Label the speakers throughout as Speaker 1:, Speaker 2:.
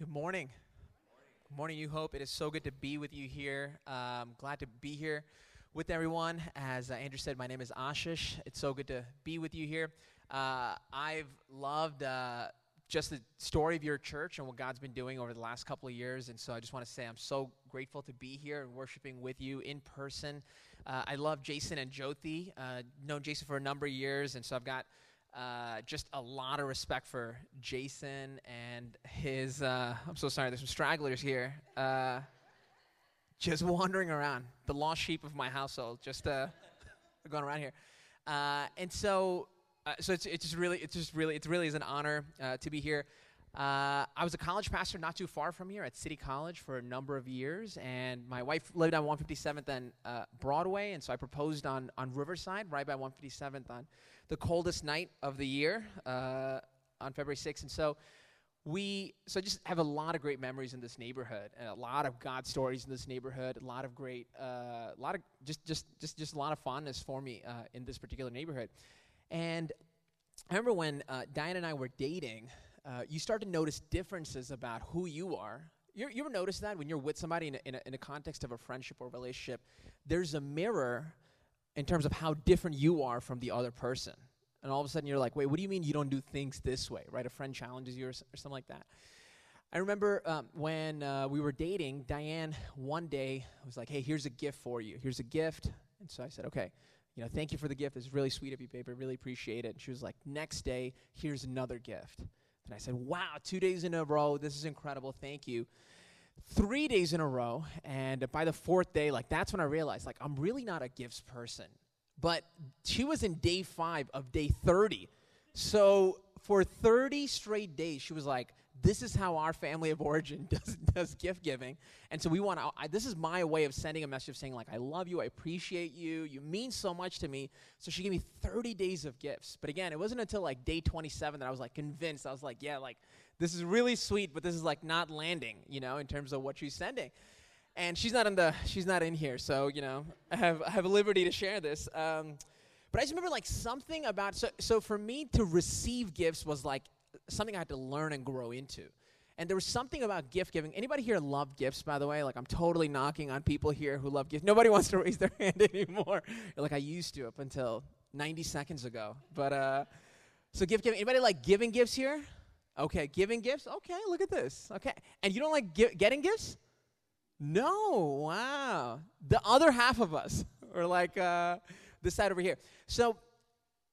Speaker 1: Good morning. Good morning, you hope. It is so good to be with you here. Um, glad to be here with everyone. As uh, Andrew said, my name is Ashish. It's so good to be with you here. Uh, I've loved uh, just the story of your church and what God's been doing over the last couple of years. And so I just want to say I'm so grateful to be here and worshiping with you in person. Uh, I love Jason and Jyoti. Uh, known Jason for a number of years, and so I've got uh, just a lot of respect for Jason and his. Uh, I'm so sorry, there's some stragglers here. Uh, just wandering around, the lost sheep of my household, just uh, going around here. Uh, and so, so it's, it's just really, it's just really, it really is an honor to be here. Uh, I was a college pastor not too far from here at City College for a number of years, and my wife lived on 157th and uh, Broadway, and so I proposed on, on Riverside, right by 157th, on the coldest night of the year, uh, on February 6th. And so we, so just have a lot of great memories in this neighborhood, and a lot of God stories in this neighborhood, a lot of great, uh, a lot of just, just, just, just a lot of fondness for me uh, in this particular neighborhood. And I remember when uh, Diane and I were dating uh, you start to notice differences about who you are. You, you ever notice that when you're with somebody in a, in, a, in a context of a friendship or relationship, there's a mirror in terms of how different you are from the other person. And all of a sudden you're like, wait, what do you mean you don't do things this way, right? A friend challenges you or, or something like that. I remember um, when uh, we were dating, Diane one day was like, hey, here's a gift for you. Here's a gift. And so I said, okay, you know, thank you for the gift. It's really sweet of you, babe. I really appreciate it. And she was like, next day, here's another gift. And I said, Wow, two days in a row. This is incredible. Thank you. Three days in a row. And by the fourth day, like, that's when I realized, like, I'm really not a gifts person. But she was in day five of day 30. So for 30 straight days, she was like, this is how our family of origin does, does gift giving. And so we want to, this is my way of sending a message of saying, like, I love you, I appreciate you, you mean so much to me. So she gave me 30 days of gifts. But again, it wasn't until like day 27 that I was like convinced. I was like, yeah, like, this is really sweet, but this is like not landing, you know, in terms of what she's sending. And she's not in the, she's not in here. So, you know, I have, I have a liberty to share this. Um, but I just remember like something about, so, so for me to receive gifts was like something I had to learn and grow into. And there was something about gift giving. Anybody here love gifts, by the way? Like, I'm totally knocking on people here who love gifts. Nobody wants to raise their hand anymore. like I used to up until 90 seconds ago. But, uh, so gift giving. Anybody like giving gifts here? Okay, giving gifts? Okay, look at this. Okay. And you don't like gi- getting gifts? No, wow. The other half of us, or like uh, this side over here. So,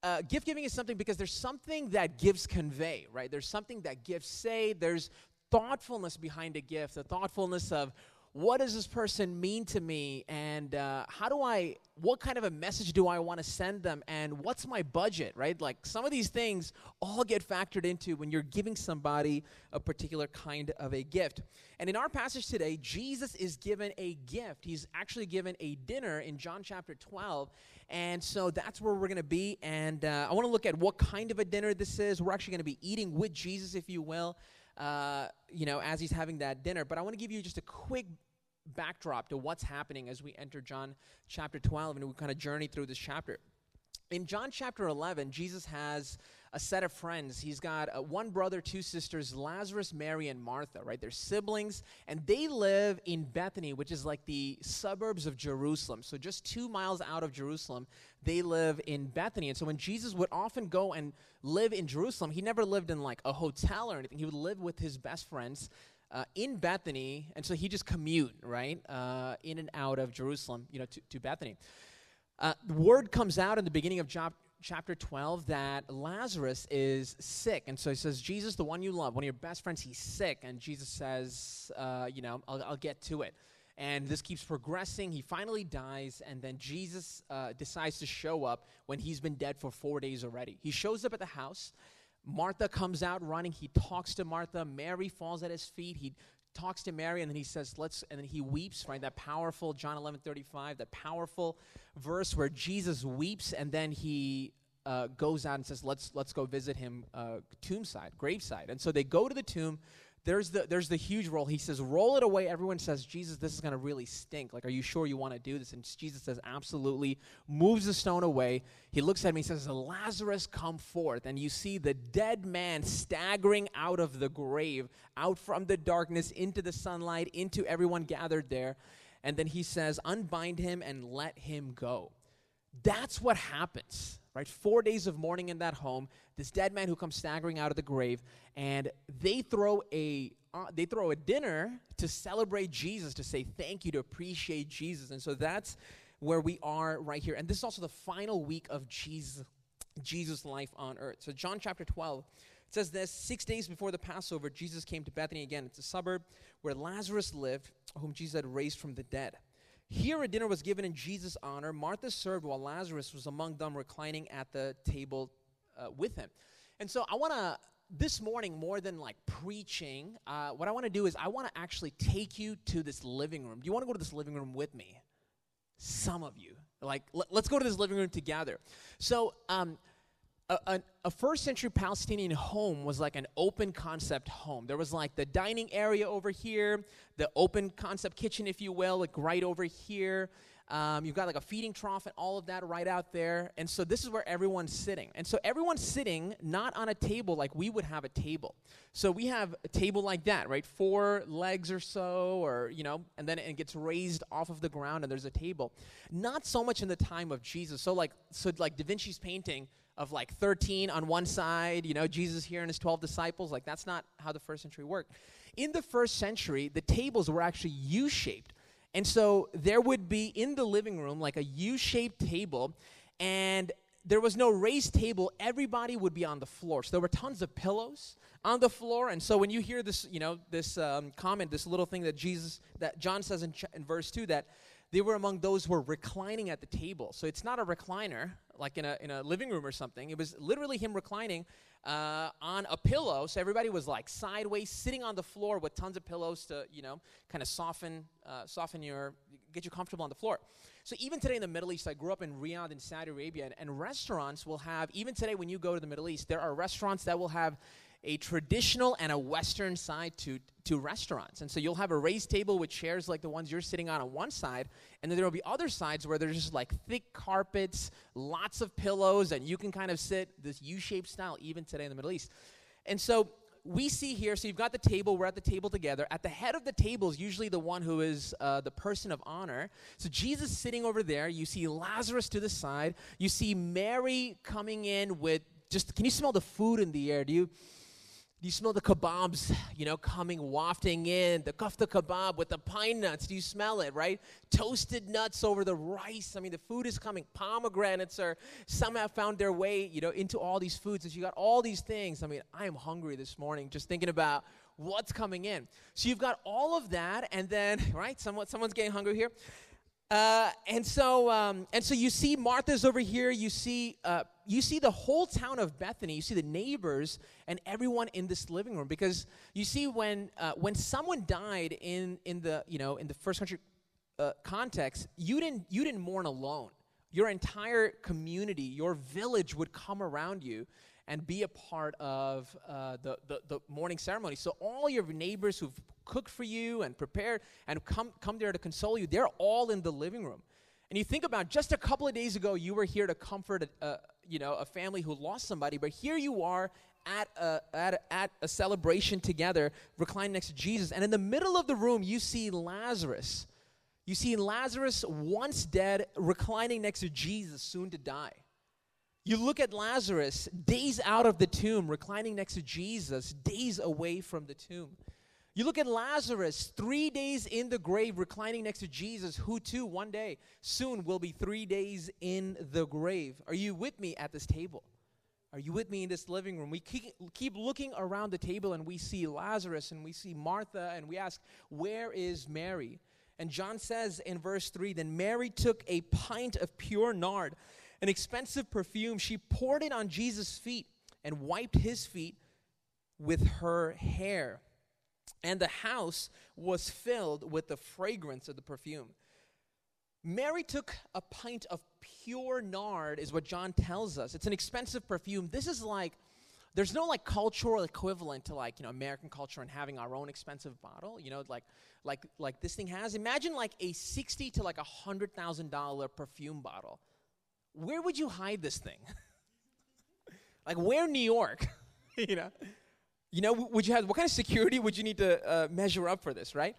Speaker 1: uh, gift giving is something because there's something that gifts convey, right? There's something that gifts say. There's thoughtfulness behind a gift, the thoughtfulness of what does this person mean to me? And uh, how do i what kind of a message do i want to send them? And what's my budget right? Like some of these things all get factored into when you're giving somebody a particular kind of a gift. And in our passage today jesus is given a gift. He's actually given a dinner in john chapter 12 and so that's where we're going to be and uh, i want to look at what kind of a dinner this is we're actually going to be eating with jesus if you will uh, you know, as he's having that dinner. But I want to give you just a quick backdrop to what's happening as we enter John chapter 12 and we kind of journey through this chapter. In John chapter 11, Jesus has a set of friends. He's got uh, one brother, two sisters, Lazarus, Mary, and Martha, right? They're siblings, and they live in Bethany, which is like the suburbs of Jerusalem. So just two miles out of Jerusalem, they live in Bethany. And so when Jesus would often go and live in Jerusalem, he never lived in like a hotel or anything. He would live with his best friends uh, in Bethany, and so he just commute right uh, in and out of Jerusalem, you know, to, to Bethany. Uh, the word comes out in the beginning of John, chapter 12 that Lazarus is sick, and so he says, "Jesus, the one you love, one of your best friends, he's sick." And Jesus says, uh, "You know, I'll, I'll, get to it." And this keeps progressing. He finally dies, and then Jesus uh, decides to show up when he's been dead for four days already. He shows up at the house Martha comes out running. He talks to Martha. Mary falls at his feet. He talks to Mary and then he says, let's, and then he weeps, right? That powerful, John 11 35, that powerful verse where Jesus weeps and then he uh, goes out and says, let's, let's go visit him uh, tombside, graveside. And so they go to the tomb. There's the there's the huge roll. He says, "Roll it away." Everyone says, "Jesus, this is to really stink. Like, are you sure you want to do this?" And Jesus says, "Absolutely." Moves the stone away. He looks at me. He says, "Lazarus, come forth." And you see the dead man staggering out of the grave, out from the darkness into the sunlight, into everyone gathered there. And then he says, "Unbind him and let him go." That's what happens right? Four days of mourning in that home. This dead man who comes staggering out of the grave, and they throw a uh, they throw a dinner to celebrate Jesus, to say thank you, to appreciate Jesus, and so that's where we are right here. And this is also the final week of Jesus Jesus' life on earth. So John chapter 12 it says this six days before the Passover, Jesus came to Bethany again. It's a suburb where Lazarus lived, whom Jesus had raised from the dead. Here, a dinner was given in Jesus' honor. Martha served while Lazarus was among them, reclining at the table uh, with him. And so, I want to, this morning, more than like preaching, uh, what I want to do is I want to actually take you to this living room. Do you want to go to this living room with me? Some of you. Like, l- let's go to this living room together. So, um, a, a, first century Palestinian home was like an open concept home. There was like the dining area over here, the open concept kitchen, if you will, like right over here. Um, you've got like a feeding trough and all of that right out there. And so this is where everyone's sitting. And so everyone's sitting not on a table like we would have a table. So we have a table like that, right? Four legs or so, or, you know, and then it gets raised off of the ground and there's a table. Not so much in the time of Jesus. So like, so like Da Vinci's painting, of like 13 on one side, you know, Jesus here and his 12 disciples. Like, that's not how the first century worked. In the first century, the tables were actually U shaped. And so there would be in the living room like a U shaped table, and there was no raised table. Everybody would be on the floor. So there were tons of pillows on the floor. And so when you hear this, you know, this um, comment, this little thing that Jesus, that John says in, in verse 2, that they were among those who were reclining at the table. So it's not a recliner like in a, in a living room or something. It was literally him reclining uh, on a pillow. So everybody was like sideways, sitting on the floor with tons of pillows to, you know, kind of soften, uh, soften your, get you comfortable on the floor. So even today in the Middle East, I grew up in Riyadh in Saudi Arabia, and, and restaurants will have, even today when you go to the Middle East, there are restaurants that will have a traditional and a Western side to, to restaurants. And so you'll have a raised table with chairs like the ones you're sitting on on one side, and then there will be other sides where there's just like thick carpets, lots of pillows, and you can kind of sit this U shaped style even today in the Middle East. And so we see here, so you've got the table, we're at the table together. At the head of the table is usually the one who is uh, the person of honor. So Jesus sitting over there, you see Lazarus to the side, you see Mary coming in with just, can you smell the food in the air? Do you? Do you smell the kebabs, you know, coming wafting in? The kofta kebab with the pine nuts. Do you smell it, right? Toasted nuts over the rice. I mean, the food is coming. Pomegranates are somehow found their way, you know, into all these foods. And so you got all these things. I mean, I am hungry this morning just thinking about what's coming in. So you've got all of that, and then, right, somewhat, someone's getting hungry here. Uh, and so, um, and so you see Martha's over here. You see, uh, you see the whole town of Bethany. You see the neighbors and everyone in this living room because you see when uh, when someone died in in the you know in the first country uh, context, you didn't you didn't mourn alone. Your entire community, your village would come around you and be a part of uh, the, the, the mourning ceremony. So all your neighbors who've cooked for you and prepared and come, come there to console you, they're all in the living room. And you think about just a couple of days ago, you were here to comfort a, a you know, a family who lost somebody, but here you are at a, at, a, at a celebration together, reclining next to Jesus. And in the middle of the room, you see Lazarus. You see Lazarus, once dead, reclining next to Jesus, soon to die. You look at Lazarus, days out of the tomb, reclining next to Jesus, days away from the tomb. You look at Lazarus, three days in the grave, reclining next to Jesus, who too, one day, soon will be three days in the grave. Are you with me at this table? Are you with me in this living room? We keep, looking around the table and we see Lazarus and we see Martha and we ask, Where is Mary? And John says in verse 3 Then Mary took a pint of pure nard an expensive perfume, she poured it on Jesus' feet and wiped his feet with her hair. And the house was filled with the fragrance of the perfume. Mary took a pint of pure nard, is what John tells us. It's an expensive perfume. This is like there's no like cultural equivalent to like you know American culture and having our own expensive bottle. You know, like like like this thing has. Imagine like a sixty to like a hundred thousand dollar perfume bottle. Where would you hide this thing? like where New York? you know, you know, would you have what kind of security would you need to uh, measure up for this, right?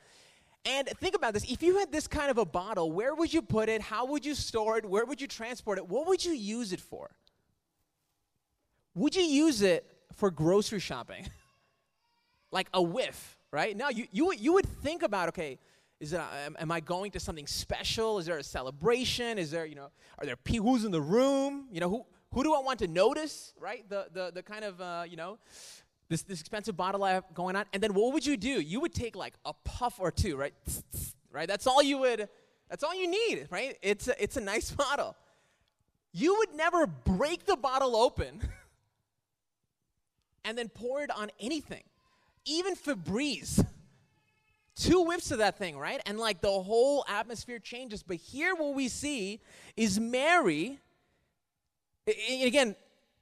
Speaker 1: And think about this. If you had this kind of a bottle, where would you put it? How would you store it? Where would you transport it? What would you use it for? Would you use it for grocery shopping? like a whiff, right? Now, you, you, you would think about, okay, is it, am, am, I going to something special? Is there a celebration? Is there, you know, are there people who's in the room? You know, who, who do I want to notice, right? The, the, the kind of, uh, you know, this, this expensive bottle I have going on. And then what would you do? You would take like a puff or two, right? right? That's all you would, that's all you need, right? It's a, it's a nice bottle. You would never break the bottle open and then pour it on anything, even Febreze. Two whiffs of that thing, right? And like the whole atmosphere changes. But here, what we see is Mary. Again,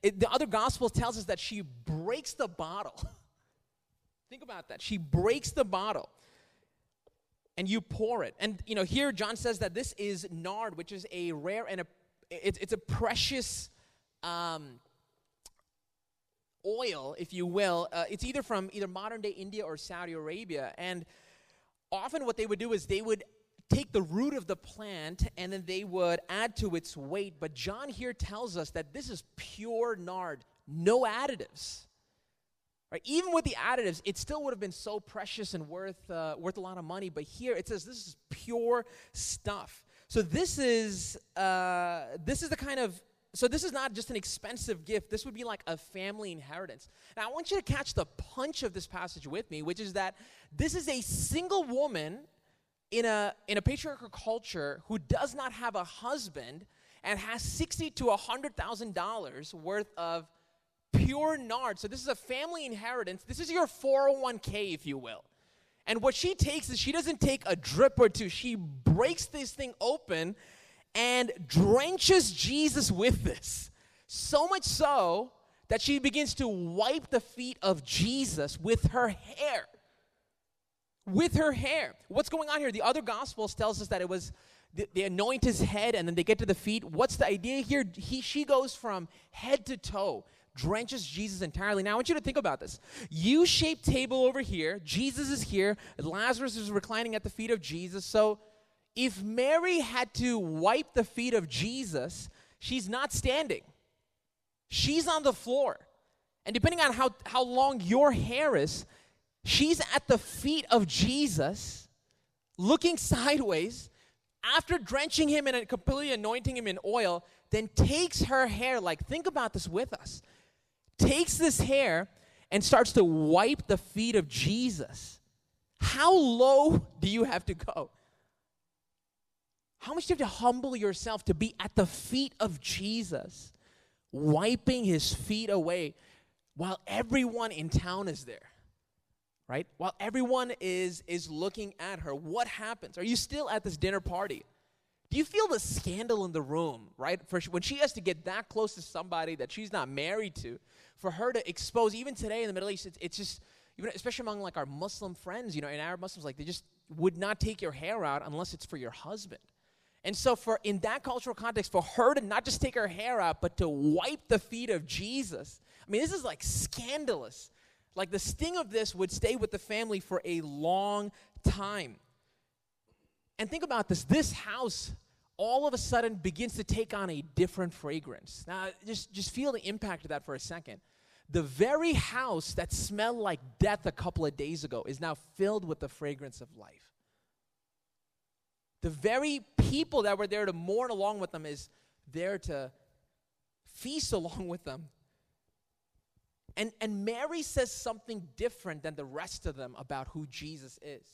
Speaker 1: it, the other gospel tells us that she breaks the bottle. Think about that. She breaks the bottle and you pour it. And you know, here John says that this is nard, which is a rare and a it's, it's a precious um, oil, if you will. Uh, it's either from either modern day India or Saudi Arabia. And often what they would do is they would take the root of the plant and then they would add to its weight. But John here tells us that this is pure nard, no additives. Right? Even with the additives, it still would have been so precious and worth, uh, worth a lot of money. But here it says this is pure stuff. So this is, uh, this is the kind of so this is not just an expensive gift. This would be like a family inheritance. Now I want you to catch the punch of this passage with me, which is that this is a single woman in a in a patriarchal culture who does not have a husband and has sixty to hundred thousand dollars worth of pure nard. So this is a family inheritance. This is your 401k, if you will. And what she takes is she doesn't take a drip or two. She breaks this thing open and drenches Jesus with this. So much so that she begins to wipe the feet of Jesus with her hair with her hair. What's going on here? The other gospels tells us that it was they anoint his head and then they get to the feet. What's the idea here? He she goes from head to toe, drenches Jesus entirely. Now I want you to think about this. U-shaped table over here, Jesus is here, Lazarus is reclining at the feet of Jesus. So if Mary had to wipe the feet of Jesus, she's not standing. She's on the floor. And depending on how, how long your hair is, She's at the feet of Jesus, looking sideways, after drenching him and completely anointing him in oil, then takes her hair, like, think about this with us, takes this hair and starts to wipe the feet of Jesus. How low do you have to go? How much do you have to humble yourself to be at the feet of Jesus, wiping his feet away while everyone in town is there? Right? While everyone is is looking at her, what happens? Are you still at this dinner party? Do you feel the scandal in the room, right? For when she has to get that close to somebody that she's not married to, for her to expose, even today in the Middle East, it's, it's just, even, especially among like our Muslim friends, you know, in Arab Muslims, like they just would not take your hair out unless it's for your husband. And so, for in that cultural context, for her to not just take her hair out, but to wipe the feet of Jesus, I mean, this is like scandalous. Like the sting of this would stay with the family for a long time. And think about this this house all of a sudden begins to take on a different fragrance. Now, just, just feel the impact of that for a second. The very house that smelled like death a couple of days ago is now filled with the fragrance of life. The very people that were there to mourn along with them is there to feast along with them and, and Mary says something different than the rest of them about who Jesus is.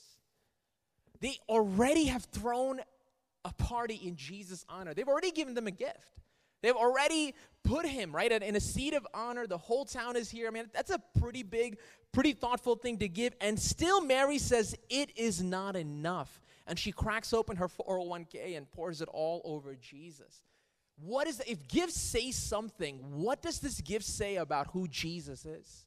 Speaker 1: They already have thrown a party in Jesus' honor, they've already given them a gift. They've already put him, right, in a seat of honor. The whole town is here. I mean, that's a pretty big, pretty thoughtful thing to give. And still, Mary says, It is not enough. And she cracks open her 401k and pours it all over Jesus. What is if gifts say something? What does this gift say about who Jesus is?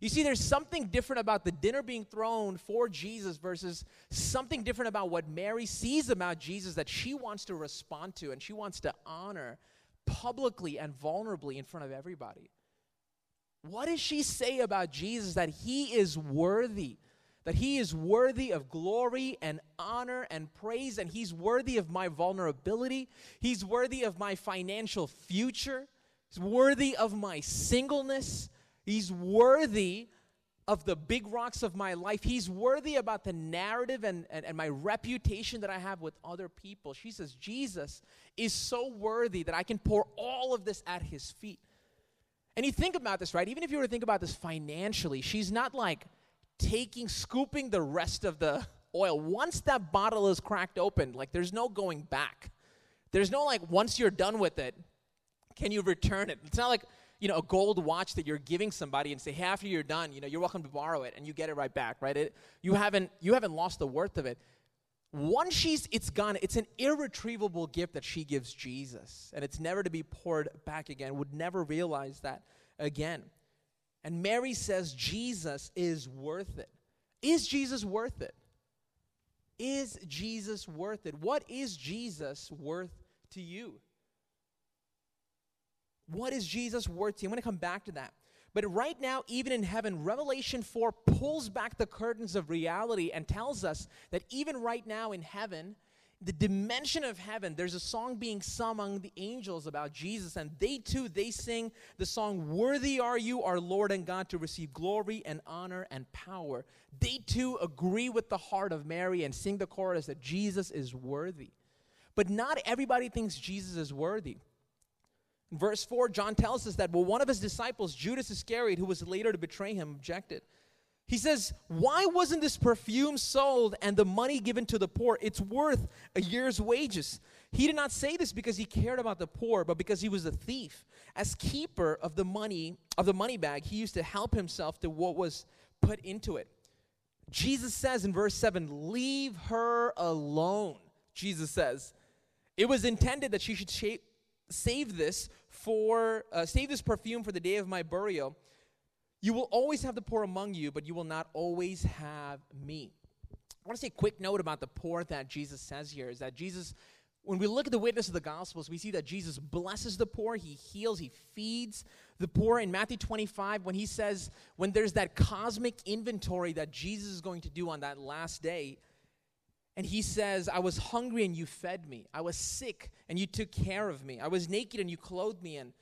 Speaker 1: You see, there's something different about the dinner being thrown for Jesus versus something different about what Mary sees about Jesus that she wants to respond to and she wants to honor publicly and vulnerably in front of everybody. What does she say about Jesus that he is worthy? That he is worthy of glory and honor and praise, and he's worthy of my vulnerability. He's worthy of my financial future. He's worthy of my singleness. He's worthy of the big rocks of my life. He's worthy about the narrative and, and, and, my reputation that I have with other people. She says, Jesus is so worthy that I can pour all of this at his feet. And you think about this, right? Even if you were to think about this financially, she's not like taking, scooping the rest of the oil. Once that bottle is cracked open, like there's no going back. There's no like, once you're done with it, can you return it? It's not like, you know, a gold watch that you're giving somebody and say, hey, after you're done, you know, you're welcome to borrow it and you get it right back, right? It, you, haven't, you haven't lost the worth of it. Once she's, it's gone, it's an irretrievable gift that she gives Jesus. And it's never to be poured back again, would never realize that again. And Mary says, Jesus is worth it. Is Jesus worth it? Is Jesus worth it? What is Jesus worth to you? What is Jesus worth to you? I'm going to come back to that. But right now, even in heaven, Revelation 4 pulls back the curtains of reality and tells us that even right now in heaven, the dimension of heaven, there's a song being sung among the angels about Jesus, and they too, they sing the song, Worthy are you, our Lord and God, to receive glory and honor and power. They too agree with the heart of Mary and sing the chorus that Jesus is worthy. But not everybody thinks Jesus is worthy. Verse 4, John tells us that, well, one of his disciples, Judas Iscariot, who was later to betray him, objected. He says, Why wasn't this perfume sold and the money given to the poor? It's worth a year's wages. He did not say this because he cared about the poor, but because he was a thief. As keeper of the money, of the money bag, he used to help himself to what was put into it. Jesus says in verse 7, Leave her alone. Jesus says, It was intended that she should shape save this for uh, save this perfume for the day of my burial. You will always have the poor among you, but you will not always have me. I want to say a quick note about the poor that Jesus says here is that Jesus, when we look at the witness of the Gospels, we see that Jesus blesses the poor, he heals, he feeds the poor. In Matthew 25, when he says, when there's that cosmic inventory that Jesus is going to do on that last day, and he says, I was hungry and you fed me. I was sick and you took care of me. I was naked and you clothed me. And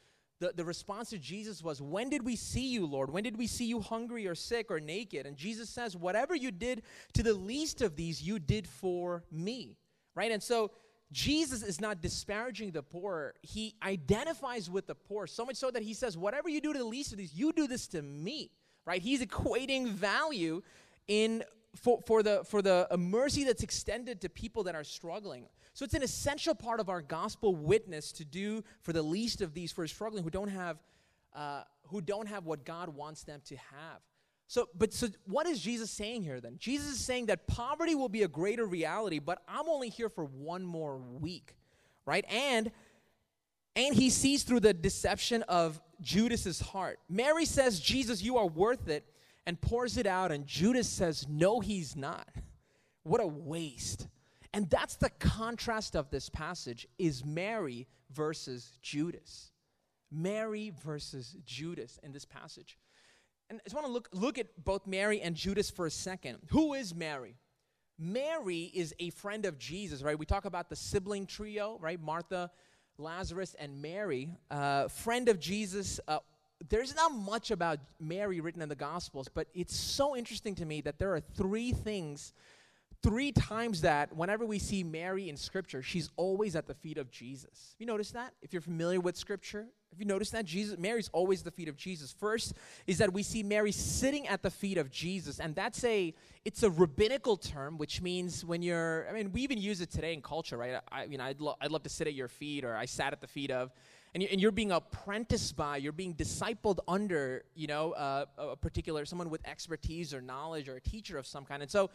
Speaker 1: the, the response to Jesus was, When did we see you, Lord? When did we see you hungry or sick or naked? And Jesus says, Whatever you did to the least of these, you did for me. Right? And so Jesus is not disparaging the poor. He identifies with the poor, so much so that he says, Whatever you do to the least of these, you do this to me. Right? He's equating value in for, for, the, for the mercy that's extended to people that are struggling. So it's an essential part of our gospel witness to do for the least of these, for struggling, who don't have, uh, who don't have what God wants them to have. So, but so what is Jesus saying here then? Jesus is saying that poverty will be a greater reality, but I'm only here for one more week, right? And and he sees through the deception of Judas's heart. Mary says, "Jesus, you are worth it." And pours it out, and Judas says, No, he's not. What a waste. And that's the contrast of this passage is Mary versus Judas. Mary versus Judas in this passage. And I just want to look, look at both Mary and Judas for a second. Who is Mary? Mary is a friend of Jesus, right? We talk about the sibling trio, right? Martha, Lazarus, and Mary. Uh, friend of Jesus, uh, there's not much about Mary written in the Gospels, but it's so interesting to me that there are three things, three times that whenever we see Mary in Scripture, she's always at the feet of Jesus. You notice that? If you're familiar with Scripture, have you noticed that? Jesus, Mary's always at the feet of Jesus. First is that we see Mary sitting at the feet of Jesus, and that's a it's a rabbinical term, which means when you're. I mean, we even use it today in culture, right? I, I mean, I'd, lo- I'd love to sit at your feet, or I sat at the feet of and, you, are being apprenticed by, you're being discipled under, you know, uh, a particular, someone with expertise or knowledge or a teacher of some kind. And so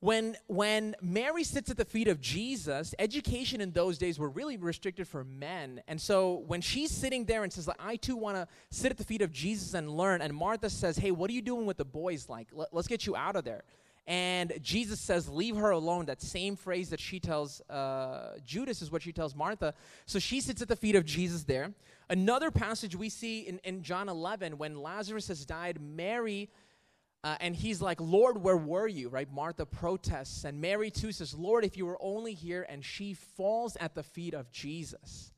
Speaker 1: when when Mary sits at the feet of Jesus, education in those days were really restricted for men. And so when she's sitting there and says, like, I too want to sit at the feet of Jesus and learn, and Martha says, Hey, what are you doing with the boys? Like, let, us get you out of there. And Jesus says, Leave her alone. That same phrase that she tells uh, Judas is what she tells Martha. So she sits at the feet of Jesus there. Another passage we see in, in John 11, when Lazarus has died, Mary uh, and he's like, Lord, where were you? Right? Martha protests. And Mary too says, Lord, if you were only here. And she falls at the feet of Jesus.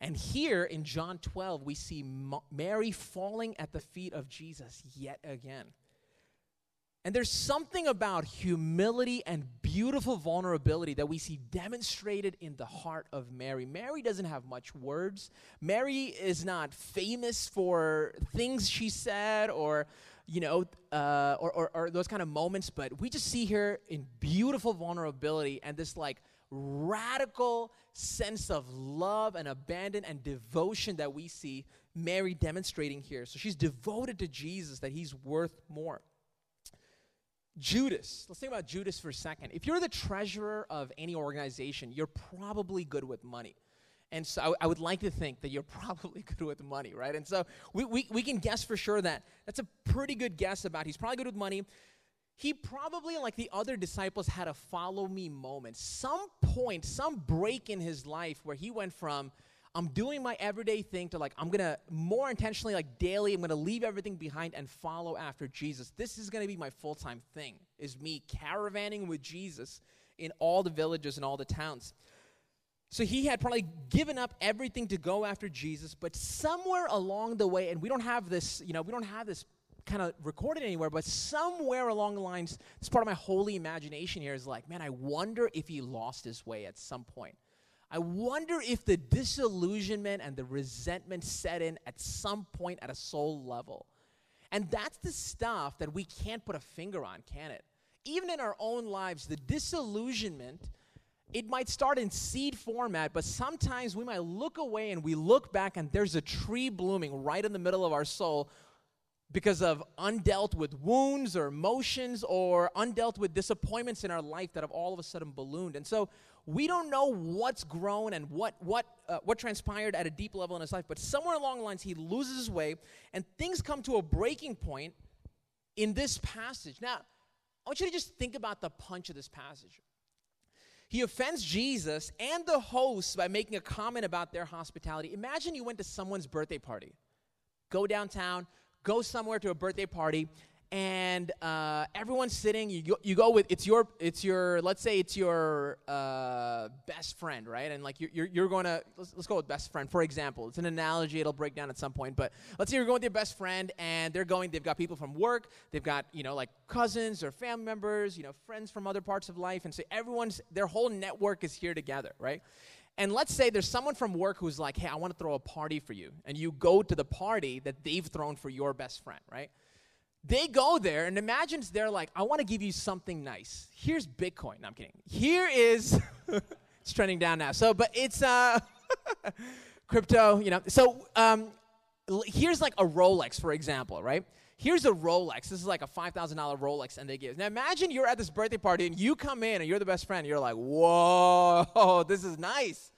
Speaker 1: And here in John 12, we see Mary falling at the feet of Jesus yet again. And there's something about humility and beautiful vulnerability that we see demonstrated in the heart of Mary. Mary doesn't have much words. Mary is not famous for things she said or you know, uh, or, or, or those kind of moments, but we just see her in beautiful vulnerability and this like radical sense of love and abandon and devotion that we see Mary demonstrating here. So she's devoted to Jesus, that he's worth more. Judas, let's think about Judas for a second. If you're the treasurer of any organization, you're probably good with money. And so I, I, would like to think that you're probably good with money, right? And so we, we, we can guess for sure that that's a pretty good guess about he's probably good with money. He probably, like the other disciples, had a follow me moment. Some point, some break in his life where he went from, I'm doing my everyday thing to like, I'm gonna more intentionally, like daily, I'm gonna leave everything behind and follow after Jesus. This is gonna be my full time thing, is me caravanning with Jesus in all the villages and all the towns. So he had probably given up everything to go after Jesus, but somewhere along the way, and we don't have this, you know, we don't have this kind of recorded anywhere, but somewhere along the lines, this part of my holy imagination here is like, man, I wonder if he lost his way at some point. I wonder if the disillusionment and the resentment set in at some point at a soul level. And that's the stuff that we can't put a finger on, can it? Even in our own lives, the disillusionment it might start in seed format, but sometimes we might look away and we look back and there's a tree blooming right in the middle of our soul because of undealt with wounds or emotions or undealt with disappointments in our life that have all of a sudden ballooned. And so we don't know what's grown and what what uh, what transpired at a deep level in his life, but somewhere along the lines he loses his way and things come to a breaking point in this passage. Now, I want you to just think about the punch of this passage. He offends Jesus and the hosts by making a comment about their hospitality. Imagine you went to someone's birthday party. Go downtown, go somewhere to a birthday party, and uh, everyone's sitting. You go, you go with it's your it's your let's say it's your uh, best friend, right? And like you're you're, you're going to let's, let's go with best friend for example. It's an analogy. It'll break down at some point, but let's say you're going with your best friend, and they're going. They've got people from work. They've got you know like cousins or family members, you know friends from other parts of life, and so everyone's their whole network is here together, right? And let's say there's someone from work who's like, hey, I want to throw a party for you. And you go to the party that they've thrown for your best friend, right? They go there and imagine they're like, I want to give you something nice. Here's Bitcoin. No, I'm kidding. Here is, it's trending down now. So, but it's uh, crypto, you know. So um, here's like a Rolex, for example, right? Here's a Rolex. This is like a $5,000 Rolex, and they give. Now imagine you're at this birthday party and you come in and you're the best friend. You're like, whoa, this is nice.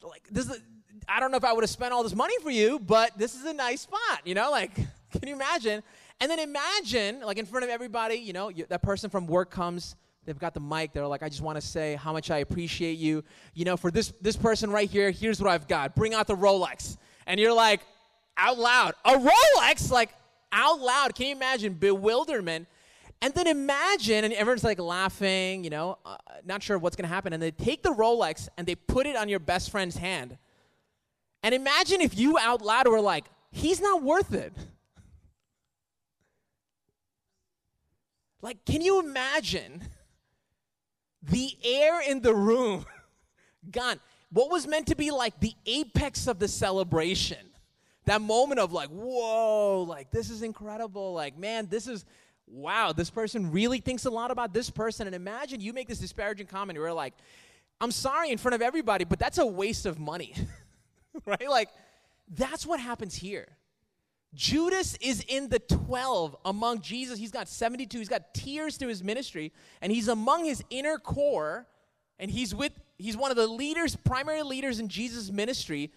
Speaker 1: Like, this is, I don't know if I would have spent all this money for you, but this is a nice spot, you know, like Can you imagine? And then imagine, like in front of everybody, you know, you, that person from work comes. They've got the mic. They're like, I just want to say how much I appreciate you. You know, for this this person right here, here's what I've got. Bring out the Rolex. And you're like, out loud, a Rolex, like out loud. Can you imagine bewilderment? And then imagine, and everyone's like laughing, you know, uh, not sure what's going to happen. And they take the Rolex and they put it on your best friend's hand. And imagine if you out loud were like, he's not worth it. Like, can you imagine the air in the room gone? What was meant to be like the apex of the celebration? That moment of like, whoa, like this is incredible. Like, man, this is wow, this person really thinks a lot about this person. And imagine you make this disparaging comment, you're like, I'm sorry in front of everybody, but that's a waste of money. right? Like, that's what happens here. Judas is in the 12 among Jesus. He's got 72. He's got tiers to his ministry, and he's among his inner core, and he's with he's one of the leaders, primary leaders in Jesus' ministry.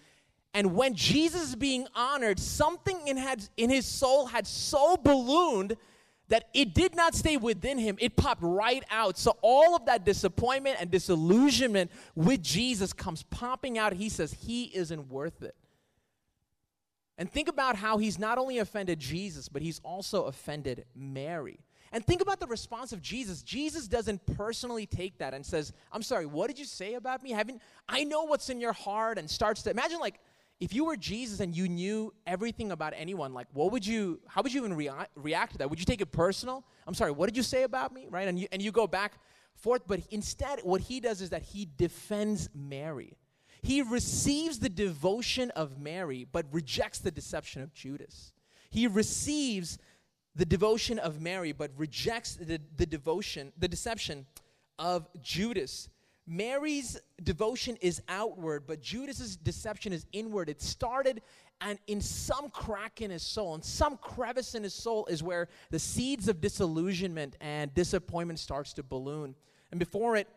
Speaker 1: And when Jesus is being honored, something in, had, in his soul had so ballooned that it did not stay within him, it popped right out. So all of that disappointment and disillusionment with Jesus comes popping out. He says he isn't worth it. And think about how he's not only offended Jesus, but he's also offended Mary. And think about the response of Jesus. Jesus doesn't personally take that and says, I'm sorry, what did you say about me? Haven't I know what's in your heart and starts to imagine like if you were Jesus and you knew everything about anyone, like what would you, how would you even rea- react to that? Would you take it personal? I'm sorry, what did you say about me? Right? And you, and you go back forth, but instead, what he does is that he defends Mary. He receives the devotion of Mary, but rejects the deception of Judas. He receives the devotion of Mary, but rejects the, the devotion, the deception of Judas. Mary's devotion is outward, but Judas's deception is inward. It started and in some crack in his soul, in some crevice in his soul is where the seeds of disillusionment and disappointment starts to balloon. And before it,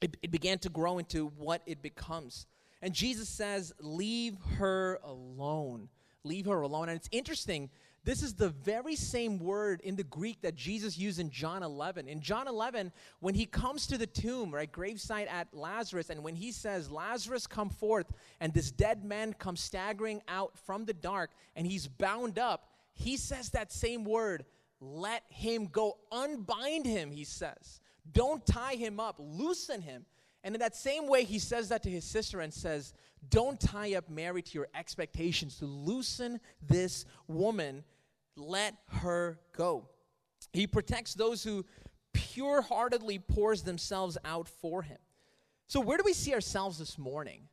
Speaker 1: it, it began to grow into what it becomes. And Jesus says, Leave her alone. Leave her alone. And it's interesting this is the very same word in the Greek that Jesus used in John 11. In John 11, when he comes to the tomb, right, gravesite at Lazarus, and when he says, Lazarus, come forth, and this dead man comes staggering out from the dark, and he's bound up, he says that same word, let him go. Unbind him, he says. Don't tie him up, loosen him. And in that same way, he says that to his sister and says, Don't tie up Mary to your expectations, to loosen this woman let her go. He protects those who pure heartedly pours themselves out for him. So, where do we see ourselves this morning?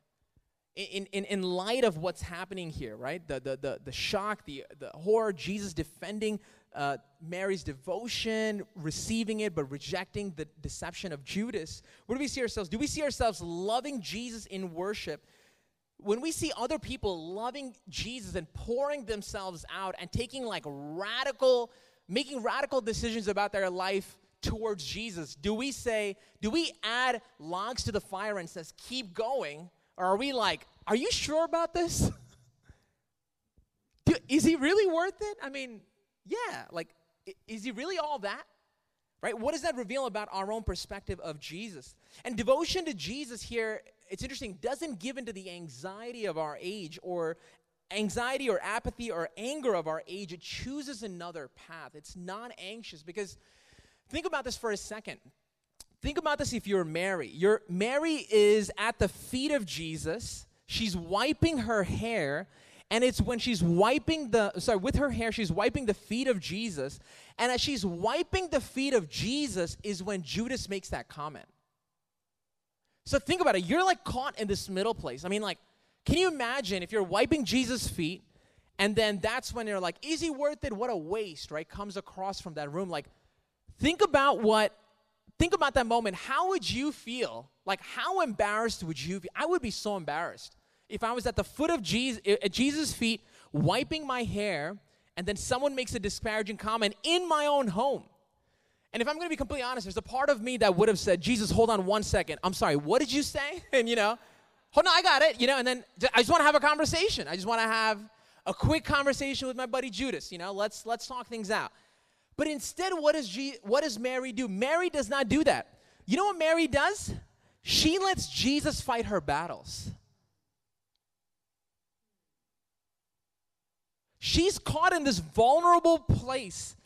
Speaker 1: In, in, in light of what's happening here, right? The, the, the, the shock, the, the horror, Jesus defending uh, Mary's devotion, receiving it, but rejecting the deception of Judas. Where do we see ourselves? Do we see ourselves loving Jesus in worship when we see other people loving Jesus and pouring themselves out and taking like radical, making radical decisions about their life towards Jesus, do we say, do we add logs to the fire and says, keep going? Or are we like, are you sure about this? do, is he really worth it? I mean, yeah, like, is he really all that? Right? What does that reveal about our own perspective of Jesus? And devotion to Jesus here it's interesting, doesn't give into the anxiety of our age or anxiety or apathy or anger of our age. It chooses another path. It's not anxious because think about this for a second. Think about this if you're Mary. Your Mary is at the feet of Jesus. She's wiping her hair and it's when she's wiping the sorry with her hair she's wiping the feet of jesus and as she's wiping the feet of jesus is when judas makes that comment so think about it. You're like caught in this middle place. I mean, like, can you imagine if you're wiping Jesus' feet and then that's when you're like, is he worth it? What a waste, right? Comes across from that room. Like, think about what, think about that moment. How would you feel? Like, how embarrassed would you be? I would be so embarrassed if I was at the foot of Jesus, eh, at Jesus' feet, wiping my hair, and then someone makes a disparaging comment in my own home. And if I'm going to be completely honest, there's a part of me that would have said, Jesus, hold on one second. I'm sorry, what did you say? And, you know, hold on, I got it, you know, and then I just want to have a conversation. I just want to have a quick conversation with my buddy Judas, you know, let's, let's talk things out. But instead, what does, what does Mary do? Mary does not do that. You know what Mary does? She lets Jesus fight her battles. She's caught in this vulnerable place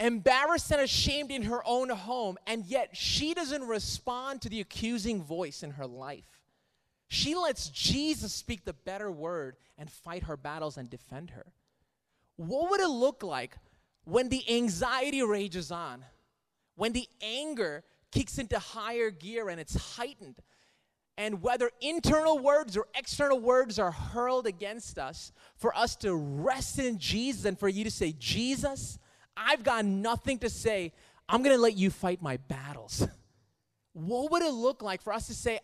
Speaker 1: embarrassed and ashamed in her own home, and yet she doesn't respond to the accusing voice in her life. She lets Jesus speak the better word and fight her battles and defend her. What would it look like when the anxiety rages on, when the anger kicks into higher gear and it's heightened? And whether internal words or external words are hurled against us, for us to rest in Jesus and for you to say, Jesus, I've got nothing to say. I'm going to let you fight my battles. What would it look like for us to say,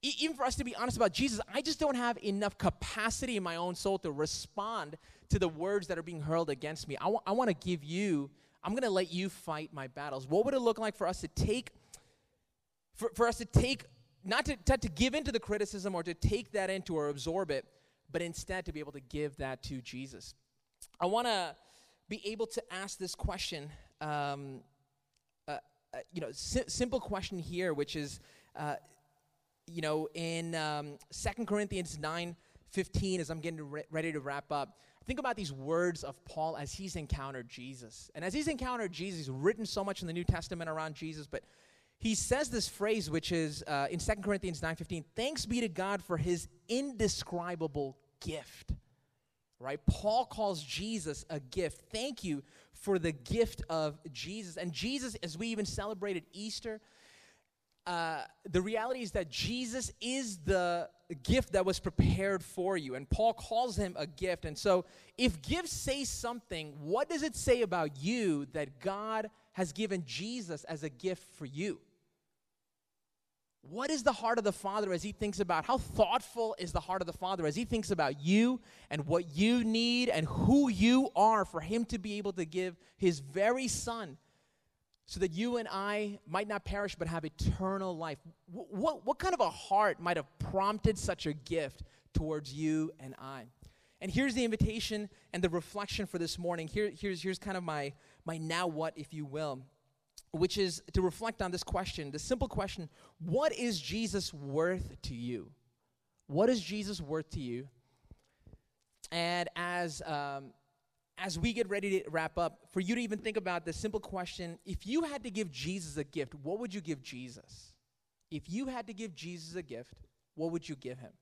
Speaker 1: even for us to be honest about Jesus, I just don't have enough capacity in my own soul to respond to the words that are being hurled against me. I, w- I want to give you, I'm going to let you fight my battles. What would it look like for us to take, for, for us to take, not to, to, to give into the criticism or to take that into or absorb it, but instead to be able to give that to Jesus? I want to be able to ask this question. Um, uh, uh, you know, si- simple question here, which is, uh, you know, in um, 2 Corinthians 9 15, as I'm getting re- ready to wrap up, think about these words of Paul as he's encountered Jesus. And as he's encountered Jesus, he's written so much in the New Testament around Jesus, but he says this phrase, which is uh, in 2 Corinthians 9.15, thanks be to God for his indescribable gift right? Paul calls Jesus a gift. Thank you for the gift of Jesus. And Jesus, as we even celebrated Easter, uh, the reality is that Jesus is the gift that was prepared for you. And Paul calls him a gift. And so, if gifts say something, what does it say about you that God has given Jesus as a gift for you? What is the heart of the Father as He thinks about how thoughtful is the heart of the Father as He thinks about you and what you need and who you are for Him to be able to give His very Son so that you and I might not perish but have eternal life? What, what, kind of a heart might have prompted such a gift towards you and I? And here's the invitation and the reflection for this morning. Here, here's, here's kind of my, my now what, if you will which is to reflect on this question the simple question what is Jesus worth to you? What is Jesus worth to you? And as, um, as we get ready to wrap up, for you to even think about the simple question if you had to give Jesus a gift, what would you give Jesus? If you had to give Jesus a gift, what would you give him?